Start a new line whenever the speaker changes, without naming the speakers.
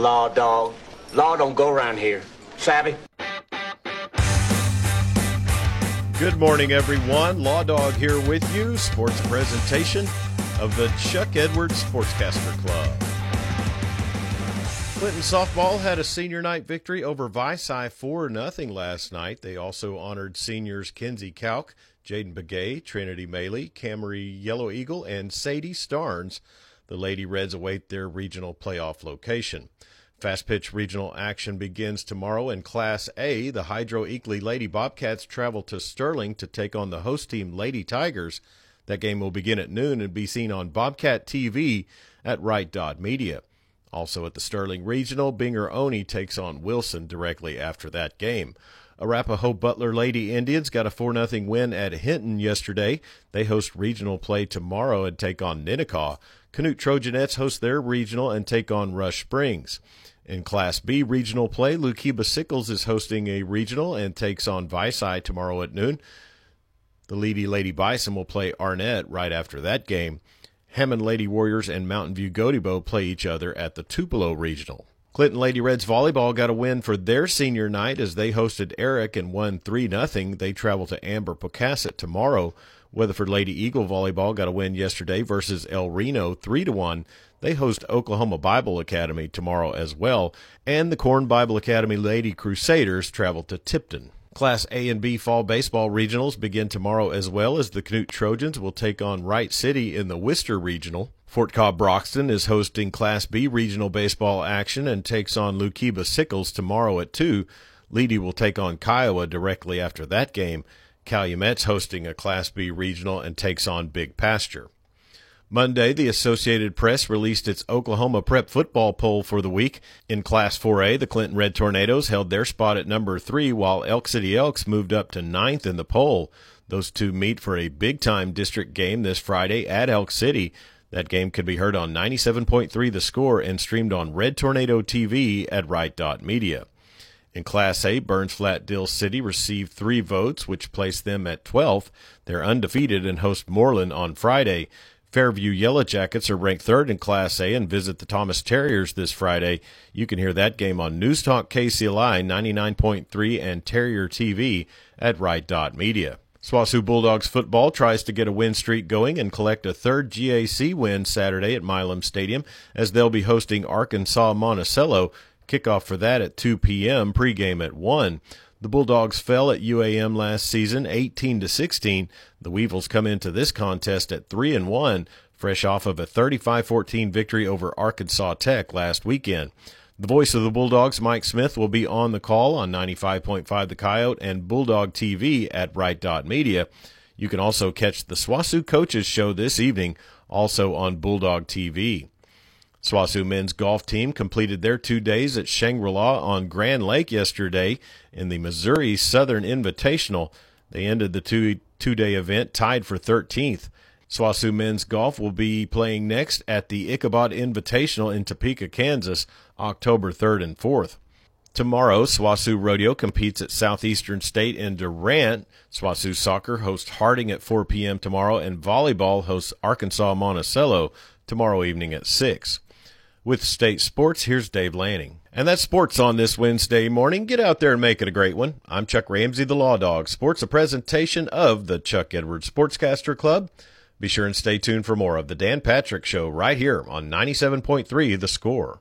law dog. Law don't go around here. Savvy?
Good morning, everyone. Law Dog here with you. Sports presentation of the Chuck Edwards Sportscaster Club. Clinton softball had a senior night victory over Vici 4 0 last night. They also honored seniors Kenzie Kalk, Jaden Begay, Trinity Maley, Camry Yellow Eagle, and Sadie Starnes. The Lady Reds await their regional playoff location. Fast pitch regional action begins tomorrow in Class A. The Hydro Eakly Lady Bobcats travel to Sterling to take on the host team Lady Tigers. That game will begin at noon and be seen on Bobcat TV at Right Dot Media. Also at the Sterling Regional, Binger Oney takes on Wilson directly after that game. Arapaho Butler Lady Indians got a 4 0 win at Hinton yesterday. They host regional play tomorrow and take on Ninnekah. Canute Trojanettes host their regional and take on Rush Springs. In Class B regional play, Lookeba Sickles is hosting a regional and takes on Vici tomorrow at noon. The Lady Lady Bison will play Arnett right after that game. Hammond Lady Warriors and Mountain View Gotebo play each other at the Tupelo Regional. Clinton Lady Reds volleyball got a win for their senior night as they hosted Erick and won 3 0. They travel to Amber Pocasset tomorrow. Weatherford Lady Eagle volleyball got a win yesterday versus El Reno 3 1. They host Oklahoma Bible Academy tomorrow as well, and the Corn Bible Academy Lady Crusaders travel to Tipton. Class A and B fall baseball regionals begin tomorrow as well as the Canute Trojans will take on Wright City in the Worcester Regional. Fort Cobb Broxton is hosting Class B regional baseball action and takes on Lookeba Sickles tomorrow at 2. Leedey will take on Kiowa directly after that game. Calumet's hosting a Class B regional and takes on Big Pasture. Monday, the Associated Press released its Oklahoma prep football poll for the week. In Class 4A, the Clinton Red Tornadoes held their spot at number three, while Elk City Elks moved up to ninth in the poll. Those two meet for a big time district game this Friday at Elk City. That game can be heard on 97.3 The Score and streamed on Red Tornado TV at Right Dot Media. In Class A, Burns Flat Dill City received three votes, which placed them at 12th. They're undefeated and host Mooreland on Friday. Fairview Yellow Jackets are ranked third in Class A and visit the Thomas Terriers this Friday. You can hear that game on News Talk KCLI 99.3 and Terrier TV at Right Dot Media. SWOSU Bulldogs football tries to get a win streak going and collect a third GAC win Saturday at Milam Stadium as they'll be hosting Arkansas Monticello. Kickoff for that at 2 p.m., pregame at 1. The Bulldogs fell at UAM last season 18 to 16. The Weevils come into this contest at 3 and 1, fresh off of a 35-14 victory over Arkansas Tech last weekend. The voice of the Bulldogs, Mike Smith, will be on the call on 95.5 The Coyote and Bulldog TV at Right Dot Media. You can also catch the SWOSU Coaches Show this evening, also on Bulldog TV. SWOSU men's golf team completed their two days at Shangri-La on Grand Lake yesterday in the Missouri Southern Invitational. They ended the two two day event tied for 13th. SWOSU men's golf will be playing next at the Ichabod Invitational in Topeka, Kansas, October 3rd and 4th. Tomorrow, SWOSU Rodeo competes at Southeastern State in Durant. SWOSU Soccer hosts Harding at 4 p.m. tomorrow, and Volleyball hosts Arkansas Monticello tomorrow evening at 6. With state sports, here's Dave Lanning. And that's sports on this Wednesday morning. Get out there and make it a great one. I'm Chuck Ramsey, the Law Dog. Sports, a presentation of the Chuck Edwards Sportscaster Club. Be sure and stay tuned for more of the Dan Patrick Show right here on 97.3 The Score.